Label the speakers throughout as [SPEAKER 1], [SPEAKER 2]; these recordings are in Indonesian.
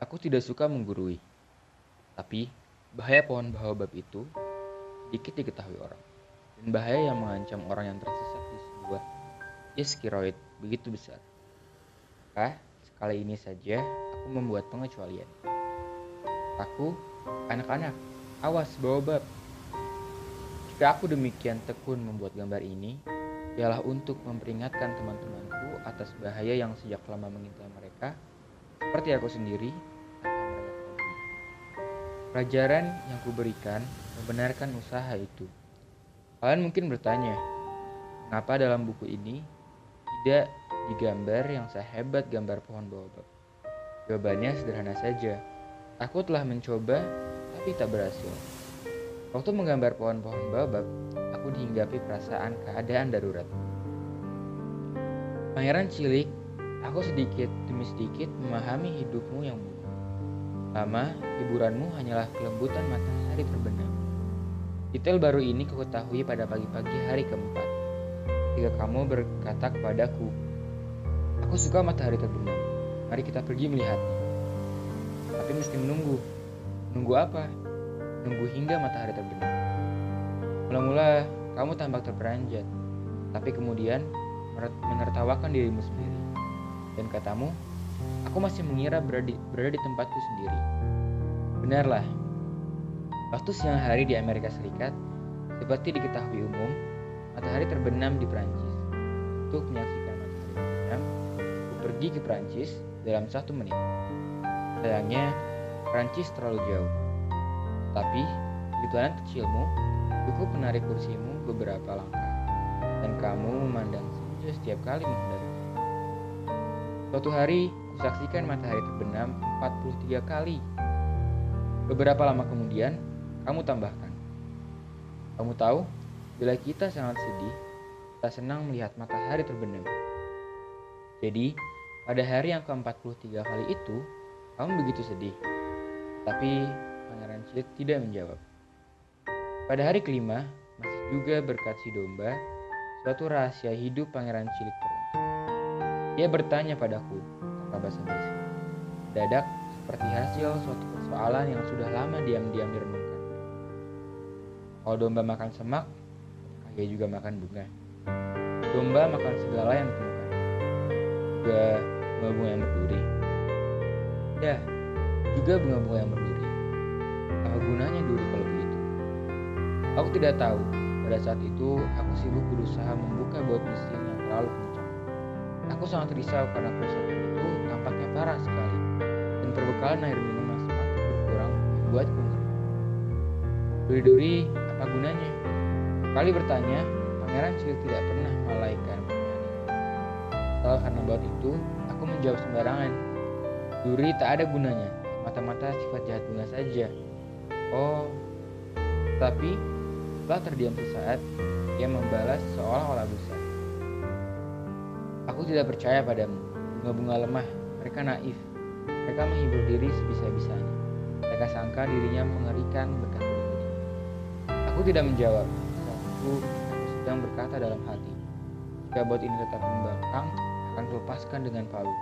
[SPEAKER 1] Aku tidak suka menggurui. Tapi, bahaya pohon baobab itu sedikit diketahui orang. Dan bahaya yang mengancam orang yang tersesat di sebuah iskiroid begitu besar. Maka, sekali ini saja aku membuat pengecualian. Aku, anak-anak, awas baobab. Jika aku demikian tekun membuat gambar ini, ialah untuk memperingatkan teman-temanku atas bahaya yang sejak lama mengintai mereka, seperti aku sendiri Pelajaran yang kuberikan membenarkan usaha itu. Kalian mungkin bertanya, mengapa dalam buku ini tidak digambar yang sehebat gambar pohon baobab? Jawabannya sederhana saja. Aku telah mencoba, tapi tak berhasil. Waktu menggambar pohon-pohon baobab, aku dihinggapi perasaan keadaan darurat. Pangeran cilik, aku sedikit demi sedikit memahami hidupmu yang buruk. Lama, hiburanmu hanyalah kelembutan matahari terbenam. Detail baru ini kuketahui pada pagi-pagi hari keempat. Ketika kamu berkata kepadaku, Aku suka matahari terbenam. Mari kita pergi melihatnya. Tapi mesti menunggu. Menunggu apa? Menunggu hingga matahari terbenam. Mula-mula kamu tampak terperanjat, tapi kemudian menertawakan dirimu sendiri. Dan katamu, Aku masih mengira berada di, berada di tempatku sendiri. Benarlah, waktu siang hari di Amerika Serikat, seperti diketahui umum, matahari terbenam di Prancis. Untuk menyaksikan matahari terbenam, aku pergi ke Prancis dalam satu menit. Sayangnya, Prancis terlalu jauh. Tapi, anak kecilmu, cukup menarik kursimu beberapa langkah, dan kamu memandang senja setiap kali menghadap. Suatu hari, kusaksikan matahari terbenam 43 kali. Beberapa lama kemudian, kamu tambahkan. Kamu tahu, bila kita sangat sedih, kita senang melihat matahari terbenam. Jadi, pada hari yang ke-43 kali itu, kamu begitu sedih. Tapi, Pangeran Cilik tidak menjawab. Pada hari kelima, masih juga berkat si domba, suatu rahasia hidup Pangeran Cilik terungkap. Dia bertanya padaku, tanpa basa-basi. Dadak, seperti hasil suatu persoalan yang sudah lama diam-diam direnungkan. Kalau domba makan semak, dia juga makan bunga. Domba makan segala yang ditemukan. Juga bunga-bunga yang berduri. Ya, juga bunga-bunga yang berduri. Apa gunanya duri kalau begitu? Aku tidak tahu. Pada saat itu, aku sibuk berusaha membuka baut mesin yang terlalu kencang. Aku sangat risau karena tampaknya parah sekali dan perbekalan air minum yang semakin berkurang membuatku ngeri. Duri-duri, apa gunanya? Kali bertanya, pangeran Cil tidak pernah pertanyaan Setelah karena baut itu, aku menjawab sembarangan. Duri tak ada gunanya, mata-mata sifat jahat bunga saja. Oh, tapi setelah terdiam sesaat, ia membalas seolah-olah besar. Aku tidak percaya padamu. Bunga-bunga lemah, mereka naif. Mereka menghibur diri sebisa-bisanya. Mereka sangka dirinya mengerikan berkat diri. Aku tidak menjawab. Aku, aku sedang berkata dalam hati. Jika bot ini tetap membangkang, akan kulepaskan dengan palu.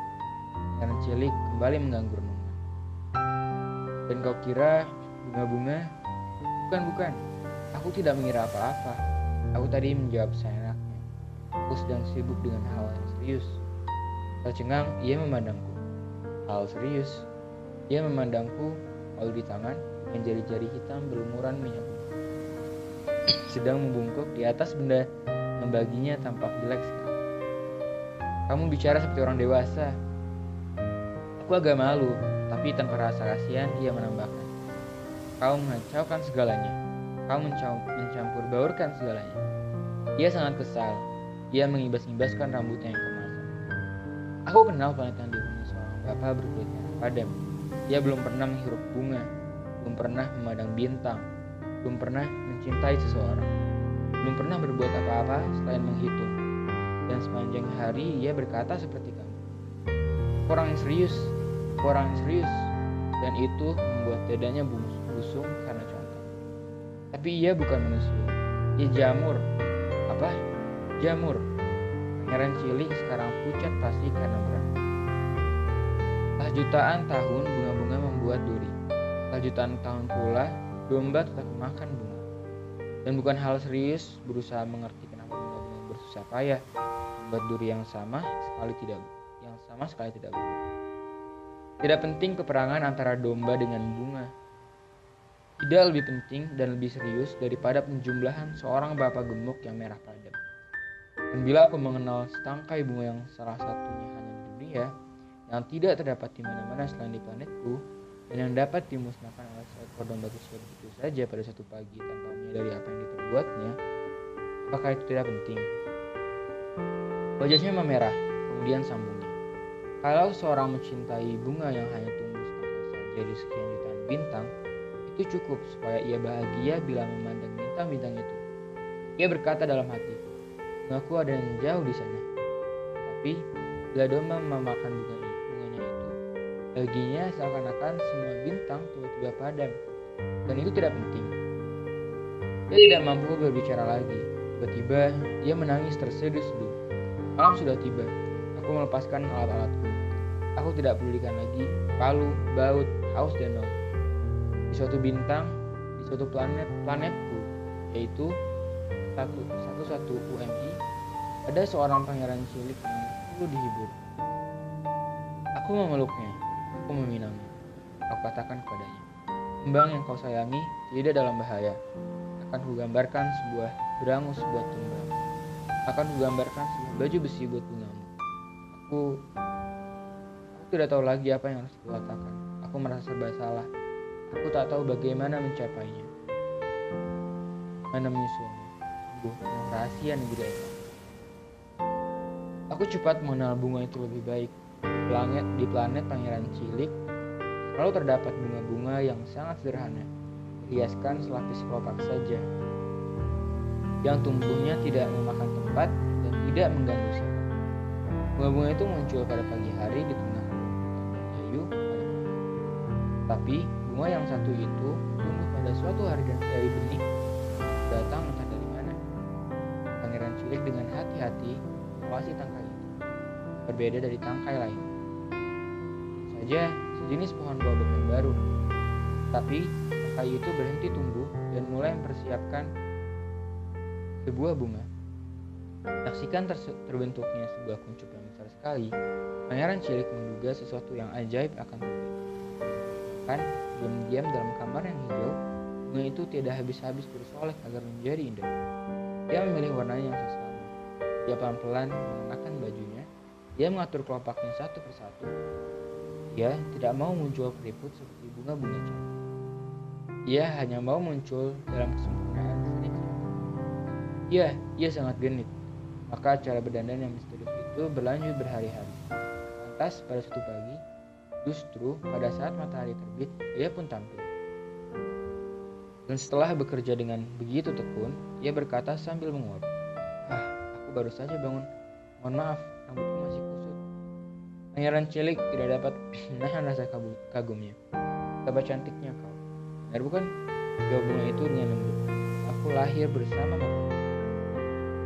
[SPEAKER 1] Karena cilik kembali mengganggu renungan. Dan kau kira bunga-bunga? Bukan, bukan. Aku tidak mengira apa-apa. Aku tadi menjawab seenaknya. Aku sedang sibuk dengan hal yang serius. Tercengang, ia memandangku. Hal serius. Ia memandangku, lalu di tangan, yang jari-jari hitam berlumuran minyak. sedang membungkuk di atas benda yang baginya tampak jelek sekali. Kamu bicara seperti orang dewasa. Aku agak malu, tapi tanpa rasa kasihan ia menambahkan. Kau mengacaukan segalanya. Kau mencampur baurkan segalanya. Ia sangat kesal ia mengibas-ibaskan rambutnya yang. Aku kenal planet yang dihuni seorang bapak berkulit merah padam. Ia belum pernah menghirup bunga, belum pernah memandang bintang, belum pernah mencintai seseorang, belum pernah berbuat apa-apa selain menghitung. Dan sepanjang hari ia berkata seperti kamu. Orang yang serius, orang yang serius. Dan itu membuat dadanya busung karena contoh. Tapi ia bukan manusia. Ia jamur. Apa? Jamur. Pangeran cilik sekarang pucat pasti karena berat. Setelah jutaan tahun bunga-bunga membuat duri. Lanjutan tahun pula, domba tetap makan bunga. Dan bukan hal serius berusaha mengerti kenapa bunga-bunga bersusah payah membuat duri yang sama sekali tidak yang sama sekali tidak bunga. Tidak penting peperangan antara domba dengan bunga. Tidak lebih penting dan lebih serius daripada penjumlahan seorang bapak gemuk yang merah padam. Dan bila aku mengenal setangkai bunga yang salah satunya hanya di dunia, yang tidak terdapat di mana-mana selain di planetku, dan yang dapat dimusnahkan oleh seekor domba tersebut begitu saja pada satu pagi tanpa menyadari apa yang diperbuatnya, apakah itu tidak penting? Wajahnya memerah, kemudian sambungnya. Kalau seorang mencintai bunga yang hanya tumbuh setangkai saja di sekian jutaan bintang, itu cukup supaya ia bahagia bila memandang bintang-bintang itu. Ia berkata dalam hati, Bungaku ada yang jauh di sana. Tapi bila domba memakan bunga bunganya itu, baginya seakan-akan semua bintang tiba-tiba padam. Dan itu tidak penting. Dia tidak mampu berbicara lagi. Tiba-tiba dia menangis terseduh-seduh. Malam sudah tiba. Aku melepaskan alat-alatku. Aku tidak pedulikan lagi palu, baut, haus, dan maut di suatu bintang di suatu planet planetku yaitu satu satu satu UMI ada seorang pangeran cilik yang perlu dihibur aku memeluknya aku meminangnya aku katakan kepadanya kembang yang kau sayangi tidak dalam bahaya akan kugambarkan sebuah berangus buat tumbang akan kugambarkan sebuah baju besi buat bungamu aku aku tidak tahu lagi apa yang harus kukatakan aku merasa serba salah Aku tak tahu bagaimana mencapainya. Mana menyusulnya? Sungguh rahasia negeri Eka. Aku cepat mengenal bunga itu lebih baik. Planet di planet Pangeran Cilik selalu terdapat bunga-bunga yang sangat sederhana, hiaskan selapis kelopak saja, yang tumbuhnya tidak memakan tempat dan tidak mengganggu siapa. Bunga-bunga itu muncul pada pagi hari di tengah kayu Tapi Bunga yang satu itu tumbuh pada suatu hari dan dari benih datang entah dari mana. Pangeran cilik dengan hati-hati mengawasi tangkai berbeda dari tangkai lain. Saja sejenis pohon baobab yang baru, tapi tangkai itu berhenti tumbuh dan mulai mempersiapkan sebuah bunga. Saksikan terbentuknya sebuah kuncup yang besar sekali, Pangeran Cilik menduga sesuatu yang ajaib akan terjadi. Kan diam-diam dalam kamar yang hijau, bunga itu tidak habis-habis bersolek agar menjadi indah. Dia memilih warnanya yang sesama. Dia pelan-pelan mengenakan bajunya. Dia mengatur kelopaknya satu persatu. Dia tidak mau muncul keriput seperti bunga-bunga cantik. Dia hanya mau muncul dalam kesempurnaan seni Iya, ia sangat genit. Maka cara berdandan yang misterius itu berlanjut berhari-hari. Lantas pada suatu pagi, Justru pada saat matahari terbit, ia pun tampil. Dan setelah bekerja dengan begitu tekun, ia berkata sambil menguap, Ah, aku baru saja bangun. Mohon maaf, rambutku masih kusut. Pangeran cilik tidak dapat menahan rasa kagumnya. Betapa cantiknya kau. Benar bukan? Jawab bunga itu dengan lembut. Aku lahir bersama matamu.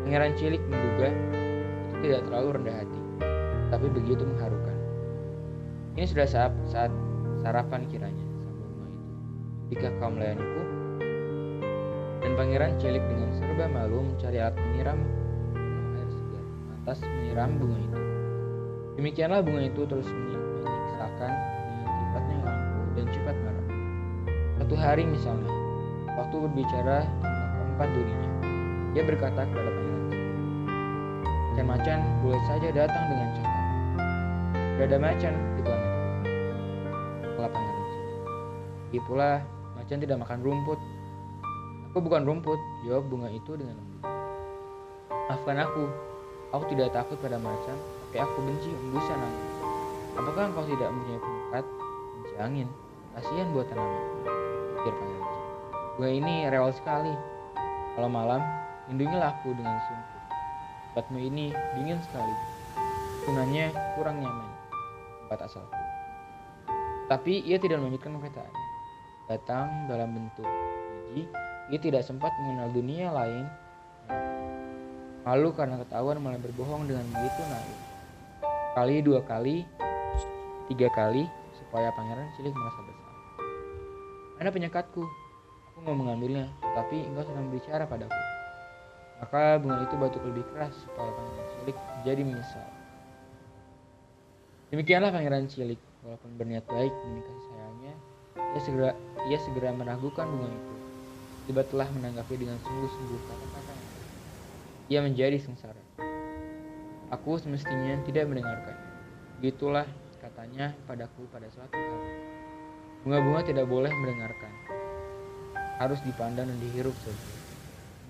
[SPEAKER 1] Pangeran cilik menduga itu tidak terlalu rendah hati, tapi begitu mengharukan. Ini sudah saat, saat sarapan kiranya, sambung bunga itu. Jika kau melayaniku, dan pangeran cilik dengan serba malu mencari alat segar, lantas menyiram bunga itu. Demikianlah bunga itu terus menyiksakan dengan yang angkuh dan cepat marah. Satu hari misalnya, waktu berbicara tentang keempat durinya, dia berkata kepada pangeran Macan-macan boleh saja datang dengan cepat. Tidak ada macan di planet lapangan Lagi pula, macan tidak makan rumput. Aku bukan rumput, jawab bunga itu dengan lembut. Maafkan aku, aku tidak takut pada macan, tapi aku benci embusan angin. Apakah engkau tidak mempunyai pengangkat? Benci angin, kasihan buat tanaman. Pikir pangeran Bunga ini rewel sekali. Kalau malam, lindungilah aku dengan sungguh. Tempatmu ini dingin sekali. Bunganya kurang nyaman. Tempat asalku. Tapi ia tidak melanjutkan perkataannya. Datang dalam bentuk biji, ia tidak sempat mengenal dunia lain. Malu karena ketahuan malah berbohong dengan begitu naif. Kali dua kali, tiga kali, supaya pangeran cilik merasa bersalah. Mana penyekatku? Aku mau mengambilnya, tapi engkau sedang berbicara padaku. Maka bunga itu batuk lebih keras supaya pangeran cilik jadi menyesal. Demikianlah pangeran cilik, walaupun berniat baik demi kasih sayangnya, ia segera ia segera meragukan bunga itu. Tiba telah menanggapi dengan sungguh-sungguh kata-kata. Ia menjadi sengsara. Aku semestinya tidak mendengarkan. Begitulah katanya padaku pada suatu hari. Bunga-bunga tidak boleh mendengarkan. Harus dipandang dan dihirup saja.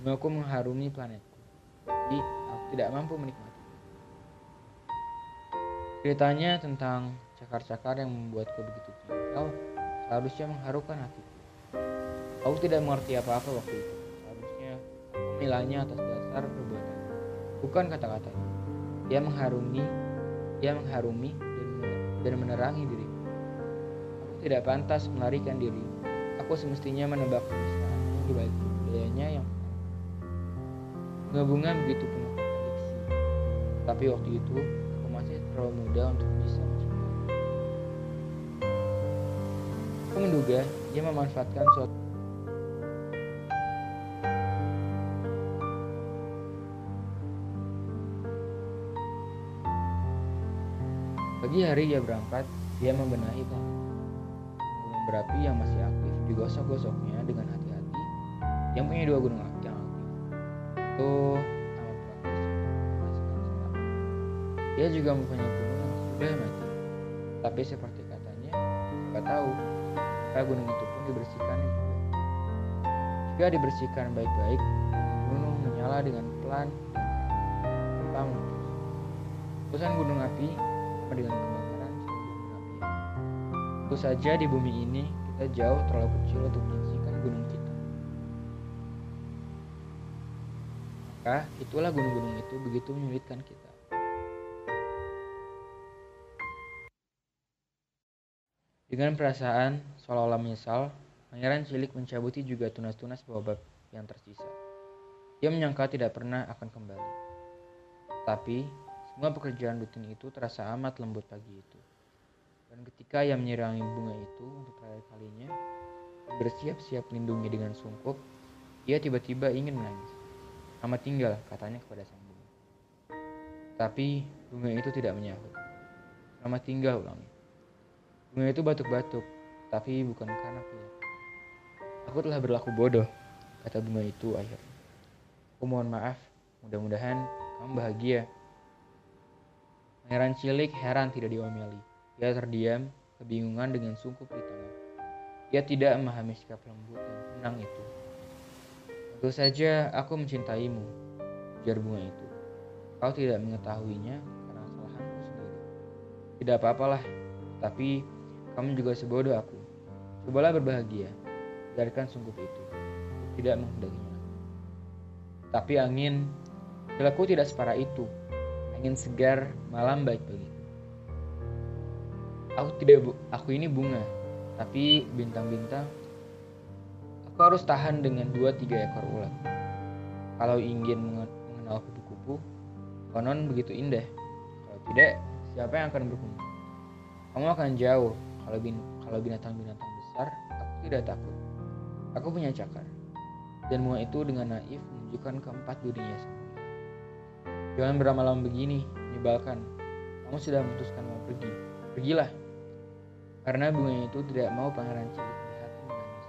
[SPEAKER 1] Bungaku mengharumi planetku. Tapi aku tidak mampu menikmati. Ceritanya tentang cakar-cakar yang membuatku begitu jengkel seharusnya mengharukan hatiku. Aku tidak mengerti apa-apa waktu itu. Seharusnya aku menilainya atas dasar perbuatan, bukan kata-katanya. Dia mengharumi, dia mengharumi dan menerangi diriku. Aku tidak pantas melarikan diri. Aku semestinya menebak kemesraannya di balik budayanya yang Bunga-bunga begitu penuh. Tapi waktu itu aku masih terlalu muda untuk bisa. Aku menduga dia memanfaatkan suatu Hari dia berangkat, dia membenahi planet. Gunung berapi yang masih aktif digosok-gosoknya dengan hati-hati yang punya dua gunung yang aktif. Itu amat praktis Dia juga mempunyai gunung yang sudah mati. Tapi seperti katanya, nggak tahu maka gunung itu pun dibersihkan juga. Jika dibersihkan baik-baik, gunung menyala dengan pelan dan meletus. Letusan gunung api dengan kebakaran sebuah api. Tentu saja di bumi ini kita jauh terlalu kecil untuk menyaksikan gunung kita. Maka itulah gunung-gunung itu begitu menyulitkan kita. Dengan perasaan seolah-olah menyesal, Pangeran Cilik mencabuti juga tunas-tunas baobab yang tersisa. Dia menyangka tidak pernah akan kembali. Tapi, semua pekerjaan rutin itu terasa amat lembut pagi itu. Dan ketika ia menyerangi bunga itu untuk terakhir kalinya, bersiap-siap melindungi dengan sungkup, ia tiba-tiba ingin menangis. Selamat tinggal, katanya kepada sang bunga. Tapi bunga itu tidak menyahut. Selamat tinggal, ulangi. Bunga itu batuk-batuk, tapi bukan karena pilek. Aku telah berlaku bodoh, kata bunga itu akhirnya. Aku mohon maaf, mudah-mudahan kamu bahagia. Pangeran Cilik heran tidak diomeli. Ia terdiam, kebingungan dengan sungkup di tangan. Ia tidak memahami sikap lembut dan tenang itu. Tentu saja aku mencintaimu, ujar bunga itu. Kau tidak mengetahuinya karena kesalahanku sendiri. Tidak apa-apalah, tapi kamu juga sebodoh aku. Cobalah berbahagia. Biarkan sungguh itu. Tidak menghendakinya. Tapi angin, Kilaku tidak separah itu. Angin segar, malam baik bagiku. Aku tidak bu aku ini bunga, tapi bintang-bintang. Aku harus tahan dengan dua tiga ekor ulat. Kalau ingin mengenal kupu-kupu, konon begitu indah. Kalau tidak, siapa yang akan berkumpul? Kamu akan jauh, kalau bin kalau binatang-binatang besar, aku tidak takut. Aku punya cakar. Dan bunga itu dengan naif menunjukkan keempat dirinya sendiri. Jangan berlama-lama begini, menyebalkan. Kamu sudah memutuskan mau pergi. Pergilah. Karena bunga itu tidak mau pangeran cilik melihatnya menangis.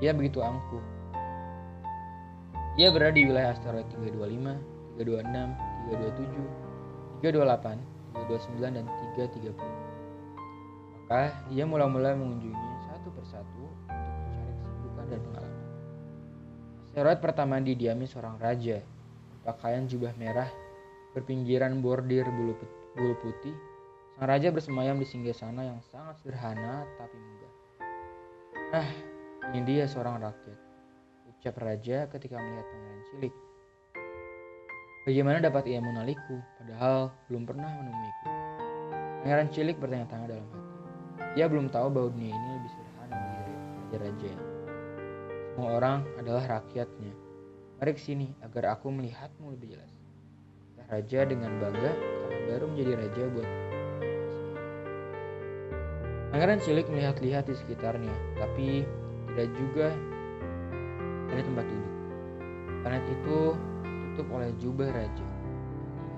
[SPEAKER 1] Ia begitu angkuh. Ia berada di wilayah asteroid 325, 326, 327, 328, 329, dan 330. Maka ia mula-mula mengunjunginya satu persatu untuk mencari kesibukan dan pengalaman. Asteroid pertama didiami seorang raja, berpakaian jubah merah, berpinggiran bordir bulu, bulu putih. Sang raja bersemayam di singgasana yang sangat sederhana tapi megah. Ah, ini dia seorang rakyat, ucap raja ketika melihat pangeran cilik. Bagaimana dapat ia mengenaliku, padahal belum pernah menemuiku? Pangeran cilik bertanya-tanya dalam hati. Ia belum tahu bahwa dunia ini lebih sederhana dari raja-raja. Semua orang adalah rakyatnya. Mari ke sini agar aku melihatmu lebih jelas. Raja dengan bangga karena baru menjadi raja buat Pangeran cilik melihat-lihat di sekitarnya, tapi tidak juga ada tempat duduk. Planet itu ditutup oleh jubah raja.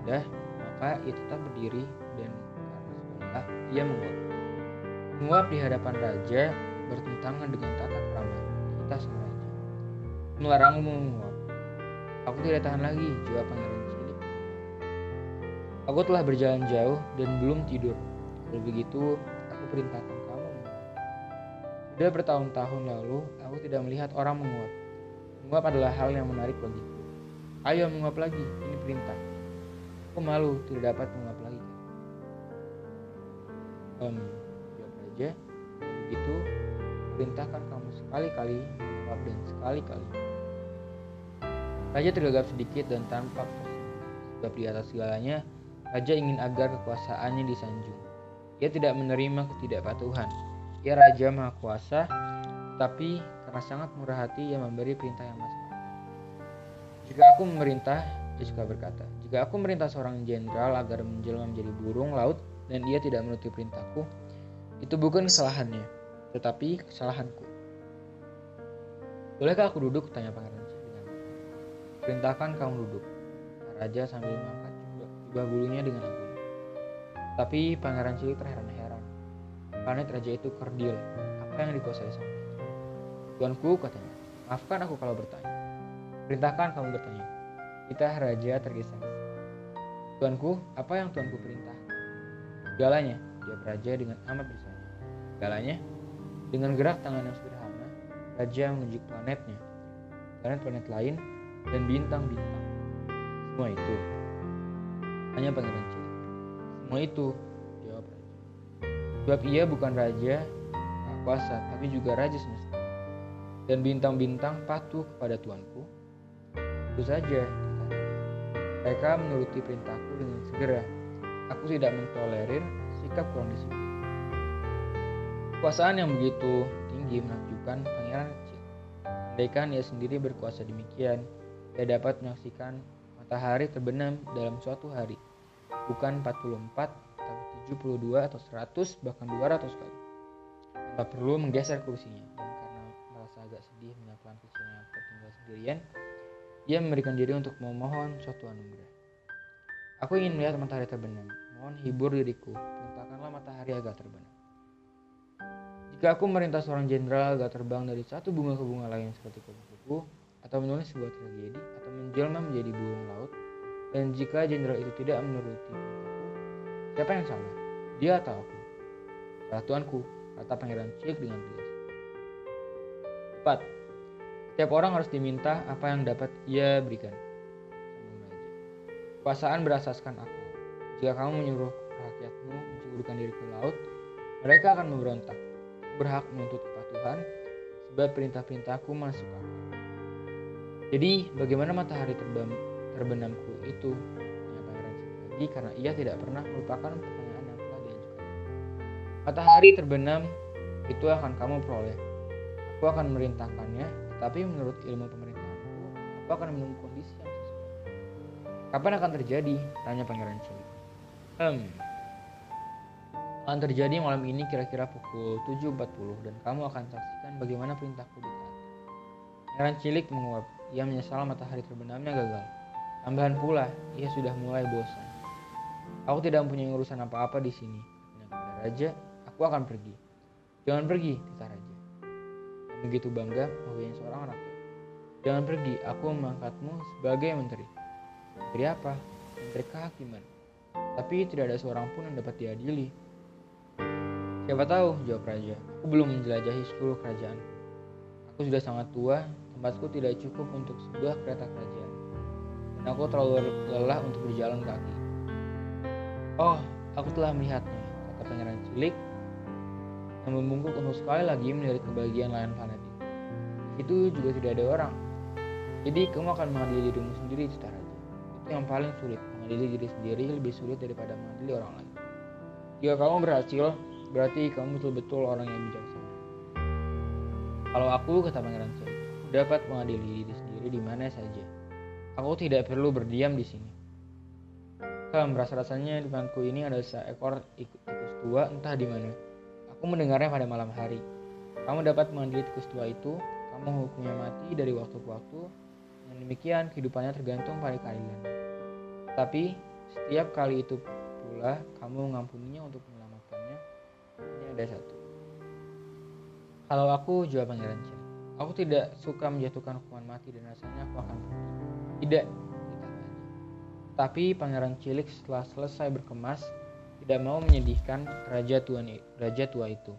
[SPEAKER 1] Sudah, maka ia tetap berdiri dan karena sekolah ia menguap. Menguap di hadapan raja bertentangan dengan tata krama kita sang raja. Melarangmu menguap. Aku tidak tahan lagi, jawab pangeran. Aku telah berjalan jauh dan belum tidur. Kalau begitu, aku perintahkan kamu. Sudah bertahun-tahun lalu, aku tidak melihat orang menguap. Menguap adalah hal yang menarik bagiku. Ayo menguap lagi, ini perintah. Aku malu tidak dapat menguap lagi. Um, jawab. Kalau begitu, perintahkan kamu sekali-kali menguap dan sekali-kali. Raja tergagap sedikit dan tersenyum. Sebab di atas segalanya, Raja ingin agar kekuasaannya disanjung. Ia tidak menerima ketidakpatuhan. Ia Raja Maha Kuasa, tapi karena sangat murah hati ia memberi perintah yang masuk Jika aku memerintah, dia suka berkata, jika aku memerintah seorang jenderal agar menjelma menjadi burung laut dan ia tidak menuruti perintahku, itu bukan kesalahannya, tetapi kesalahanku. Bolehkah aku duduk? Tanya pangeran Perintahkan kamu duduk. Raja sambil mengangkat jubah bulunya dengan agung. Tapi pangeran cilik terheran-heran. Planet raja itu kerdil. Apa yang dikuasai raja? Tuanku katanya, maafkan aku kalau bertanya. Perintahkan kamu bertanya. Kita raja tergesa Tuanku, apa yang tuanku perintah? Segalanya, jawab raja dengan amat bersanya. Segalanya, dengan gerak tangan yang sederhana, raja menunjuk planetnya, planet-planet lain, dan bintang-bintang. Semua itu hanya pangeran cilik. Semua itu, jawab raja. Sebab ia bukan raja tak kuasa, tapi juga raja semesta. Dan bintang-bintang patuh kepada tuanku. Tentu saja, mereka menuruti perintahku dengan segera. Aku tidak mentolerir sikap kurang disiplin. Kekuasaan yang begitu tinggi menakjubkan pangeran kecil. Andaikan ia sendiri berkuasa demikian, ia dapat menyaksikan matahari terbenam dalam suatu hari. Bukan 44, tapi 72 atau 100 bahkan 200 kali. Tanpa perlu menggeser kursinya dan karena merasa agak sedih pelan kecilnya tertinggal sendirian, ia memberikan diri untuk memohon suatu anugerah. Aku ingin melihat matahari terbenam. Mohon hibur diriku. Perintahkanlah matahari agar terbenam. Jika aku merintah seorang jenderal agar terbang dari satu bunga ke bunga lain seperti kupu-kupu, atau menulis sebuah tragedi menjelma menjadi burung laut dan jika jenderal itu tidak menuruti perintahku siapa yang salah dia atau aku salah tuanku kata pangeran cilik dengan tegas 4. Setiap orang harus diminta apa yang dapat ia berikan. Kekuasaan berasaskan akal. Jika kamu menyuruh rakyatmu menceburkan diri ke laut, mereka akan memberontak. Berhak menuntut kepatuhan, sebab perintah-perintahku masuk akal. Jadi bagaimana matahari terbam, terbenamku itu? Tanya pangeran lagi karena ia tidak pernah melupakan pertanyaan yang telah diajukan. Matahari terbenam itu akan kamu peroleh. Aku akan merintahkannya, tetapi menurut ilmu pemerintahanku, aku akan menunggu kondisi yang sesuai. Kapan akan terjadi? Tanya pangeran cilik. Hmm, akan terjadi malam ini kira-kira pukul 7.40 dan kamu akan saksikan bagaimana perintahku ditaati. Pangeran cilik menguap. Ia menyesal matahari terbenamnya gagal. Tambahan pula, ia sudah mulai bosan. Aku tidak mempunyai urusan apa-apa di sini. Dan kepada raja, aku akan pergi. Jangan pergi, kata raja. Dan begitu bangga mempunyai seorang rakyat. Jangan pergi, aku mengangkatmu sebagai menteri. Menteri apa? Menteri kehakiman. Tapi tidak ada seorang pun yang dapat diadili. Siapa tahu, jawab raja. Aku belum menjelajahi seluruh kerajaan. Aku sudah sangat tua tempatku tidak cukup untuk sebuah kereta kerajaan, dan aku terlalu lelah untuk berjalan kaki. Oh, aku telah melihatnya, kata pangeran cilik yang membungkuk untuk sekali lagi melihat kebahagiaan lain planet itu. Itu juga tidak ada orang. Jadi kamu akan mengadili dirimu sendiri, raja. Itu yang paling sulit. Mengadili diri sendiri lebih sulit daripada mengadili orang lain. Jika kamu berhasil, berarti kamu betul-betul orang yang bijaksana. Kalau aku, kata pangeran cilik, dapat mengadili diri sendiri di mana saja. Aku tidak perlu berdiam di sini. Hmm, rasa-rasanya di depanku ini ada seekor tikus tua entah di mana. Aku mendengarnya pada malam hari. Kamu dapat mengadili tikus tua itu, kamu hukumnya mati dari waktu ke waktu. Dengan demikian, kehidupannya tergantung pada keadilan. Tapi, setiap kali itu pula kamu mengampuninya untuk menyelamatkannya. Ini ada satu. Kalau aku jawab Pangeran Cilik, aku tidak suka menjatuhkan hukuman mati dan rasanya aku akan pergi. Tidak, tapi Pangeran Cilik setelah selesai berkemas tidak mau menyedihkan raja tuan raja tua itu.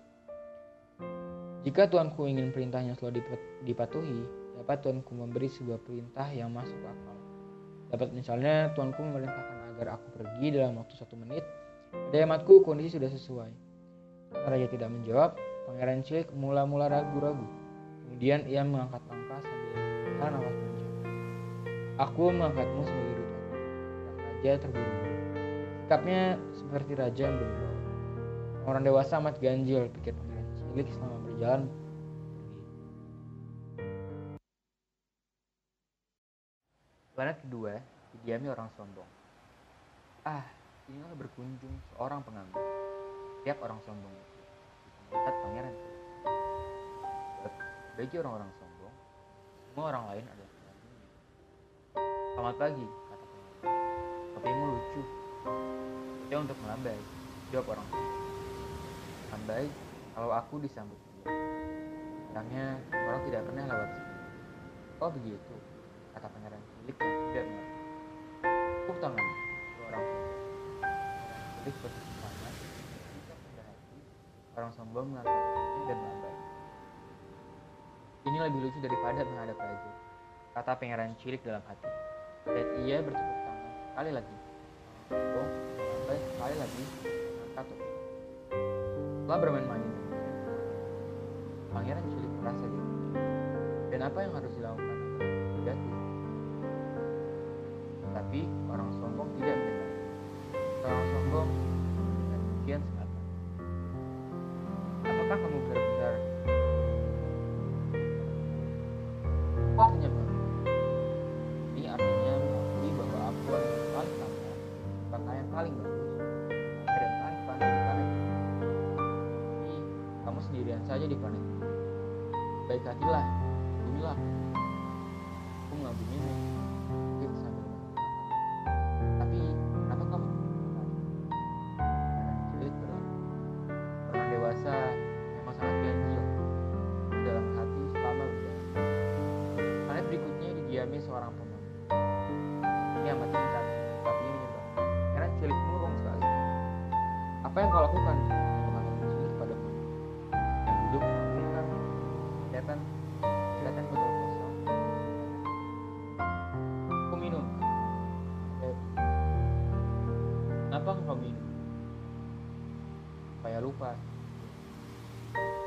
[SPEAKER 1] Jika tuanku ingin perintahnya selalu dipatuhi, dapat tuanku memberi sebuah perintah yang masuk akal. Dapat misalnya tuanku memerintahkan agar aku pergi dalam waktu satu menit. Pada hematku kondisi sudah sesuai. Raja tidak menjawab, Pangeran Cilik mula-mula ragu-ragu. Kemudian ia mengangkat langkah sambil menahan nafas panjang. Aku mengangkatmu sebagai raja terburu-buru. Sikapnya seperti raja yang belum Orang dewasa amat ganjil, pikir pangeran cilik selama berjalan Planet kedua didiami orang sombong. Ah, inilah berkunjung seorang penganggur. Tiap orang sombong itu melihat pangeran. Bagi orang-orang sombong, semua orang lain adalah Selamat pagi, Topimu lucu. Coba untuk melambai. Jawab orang tua. Melambai, kalau aku disambut dia. Orangnya, orang tidak pernah lewat sini. Oh begitu, kata pangeran cilik yang tidak mengerti. Tepuk tangan, orang tua. Cilik bertepuk tangan. Orang sombong melambai. Ini lebih lucu daripada menghadap raja, kata pangeran cilik dalam hati. Dan ia bertepuk sekali lagi. Oh sampai sekali lagi satu setelah bermain-main. Pangeran cilik merasa diri. Dan apa yang harus dilakukan? Jatuh tapi orang sombong tidak mendengar. Orang sombong dan demikian sekali. Apakah kamu benar-benar sendirian saja di ini baik hatilah Lupa.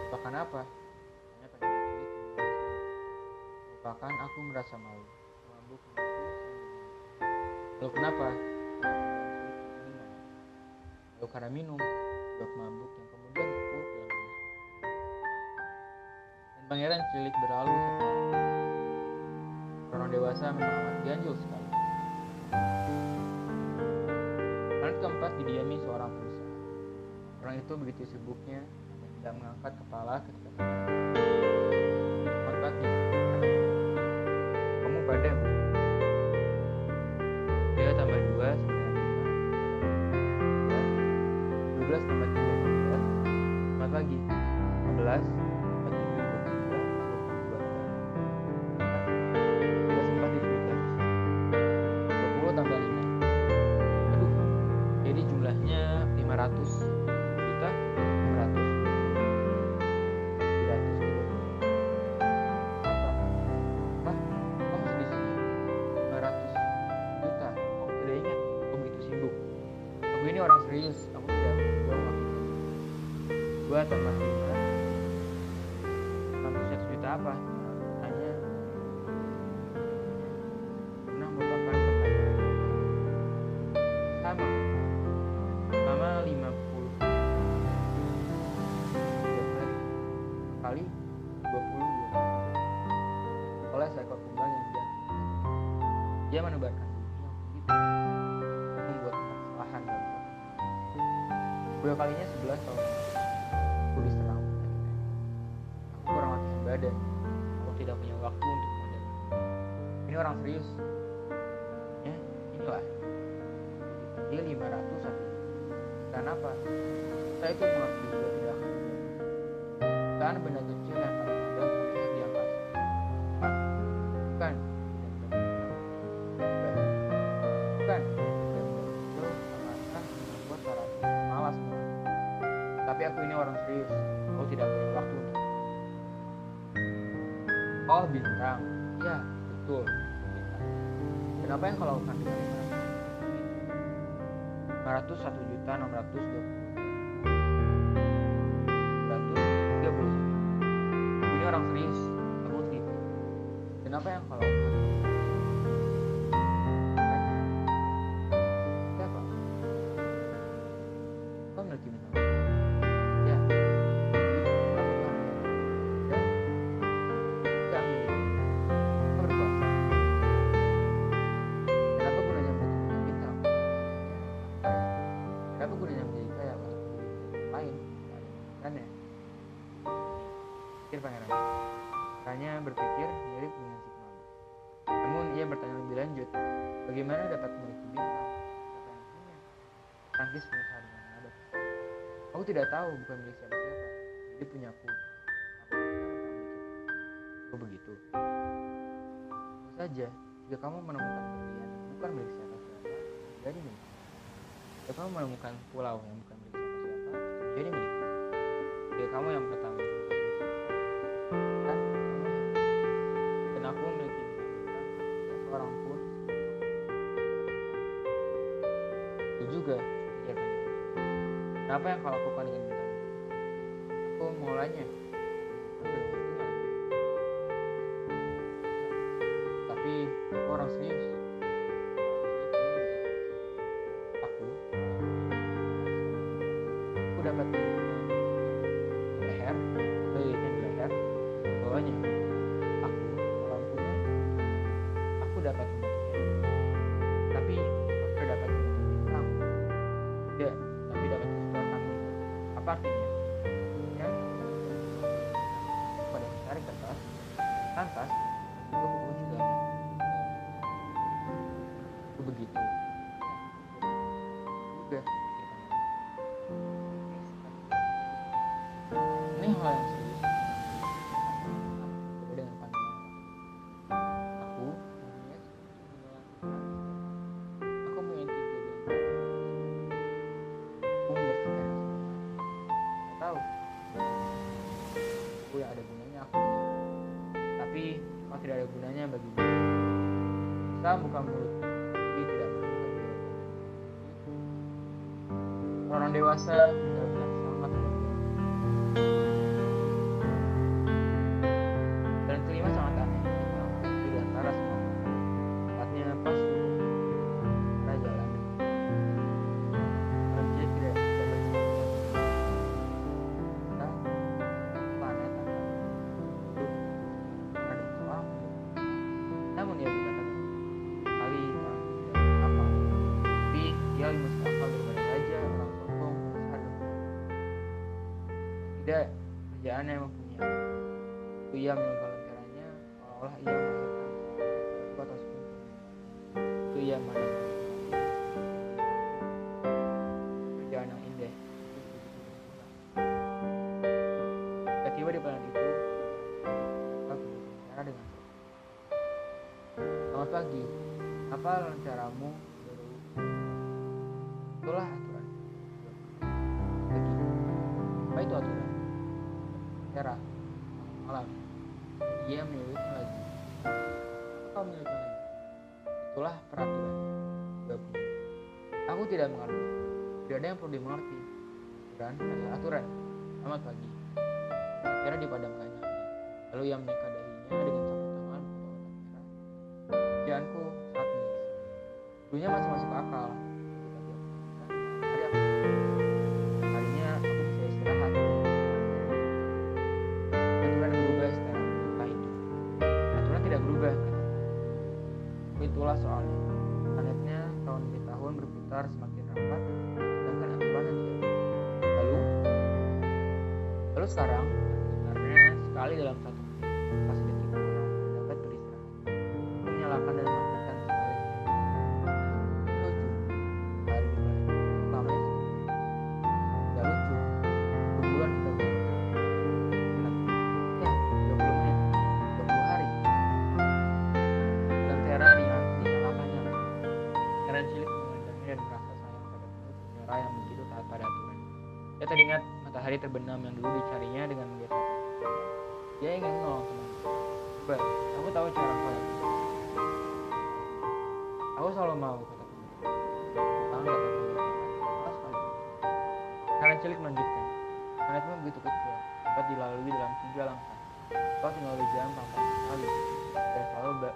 [SPEAKER 1] Lupakan apa? Hanya pada cilik Lupakan aku merasa malu. Mabuk Lalu kenapa? lalu karena minum dok mabuk yang kemudian terpuruk dalam dan pangeran cilik berlalu orang dewasa memang amat ganjil sekali planet keempat didiami seorang pengusaha orang itu begitu sibuknya dan tidak mengangkat kepala ketika selamat pagi kamu pada dia tambah dua 12 tambah 3 15 Selamat pagi 15 orang serius. Aku tidak dua tambah lima. Satu juta apa? Hanya pernah merupakan pertanyaan sama. Sama lima puluh. Kali dua puluh oleh seekor kumbang yang dia dia menebarkan dua kalinya sebelas tahun ibadah. Aku tidak punya waktu untuk modern. Ini orang serius. Ya, inilah. Dia 500 satu. Karena apa? Saya itu mengaku juga tidak akan Bukan benda kecil yang aku ini orang serius. Aku tidak punya waktu untuk Oh bintang, ya betul bintang. Kenapa yang kau lakukan dengan 500? 500 1 juta 620 230 Ini orang serius, aku tipu. Kenapa yang kau lakukan? Berpikir mirip dengan si pemalas. Namun ia bertanya lebih lanjut, bagaimana dapat memiliki bintang? Tangkis pengusaha di mana ada. Aku tidak tahu, bukan milik siapa-siapa. Jadi punya aku. Oh begitu. Tentu saja, jika kamu menemukan berlian bukan milik siapa-siapa, jadi milik. Jika kamu menemukan pulau yang bukan milik siapa-siapa, jadi milik. Jika kamu yang pertama seorang pun itu juga pikir pangeran. Kenapa yang kau lakukan dengan bintang? Aku mulainya. Bisa buka mulut, tapi tidak jawaban. Orang dewasa ia memandang kerjaan yang indah Ketika tiba di planet itu, kita berbicara dengan. Selamat pagi, apa rencanamu? Tidak mengerti. Tidak ada yang perlu dimengerti. Aturan adalah aturan. Selamat pagi. Kira dipadamkannya. Lalu ia menyeka dahinya dengan sapu tangan atau otak merah. Kerjaanku saat menyiksa. Dulunya masih masuk akal. Berubah itu. Aturan tidak berubah. Itulah soalnya. Tahun demi tahun berputar semakin rapat, sedangkan aturan yang. Lalu, lalu sekarang sebenarnya sekali dalam satu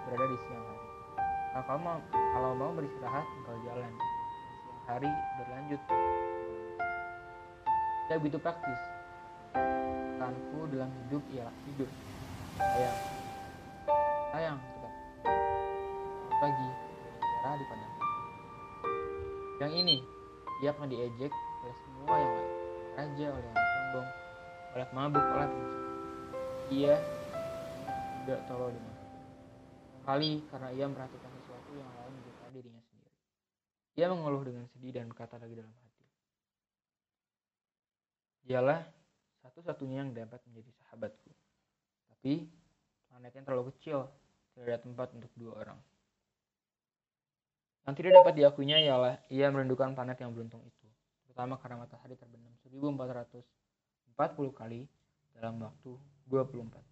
[SPEAKER 1] berada di siang hari. Kalau kau mau, kalau mau beristirahat, engkau jalan. Siang hari berlanjut. Tidak begitu praktis. Peranku dalam hidup ialah tidur. Sayang. Sayang, pagi. Berbicara di padang. Yang ini, dia akan diejek oleh semua yang lain. Raja oleh yang sombong, oleh mabuk, oleh pengusaha. Ia tidak tolol dengan kali karena ia merhatikan sesuatu yang lain depan dirinya sendiri. Ia mengeluh dengan sedih dan berkata lagi dalam hati. Dialah satu-satunya yang dapat menjadi sahabatku. Tapi planetnya terlalu kecil, tidak ada tempat untuk dua orang. Yang tidak dapat diakuinya ialah ia merindukan planet yang beruntung itu, terutama karena matahari terbenam 1440 kali dalam waktu 24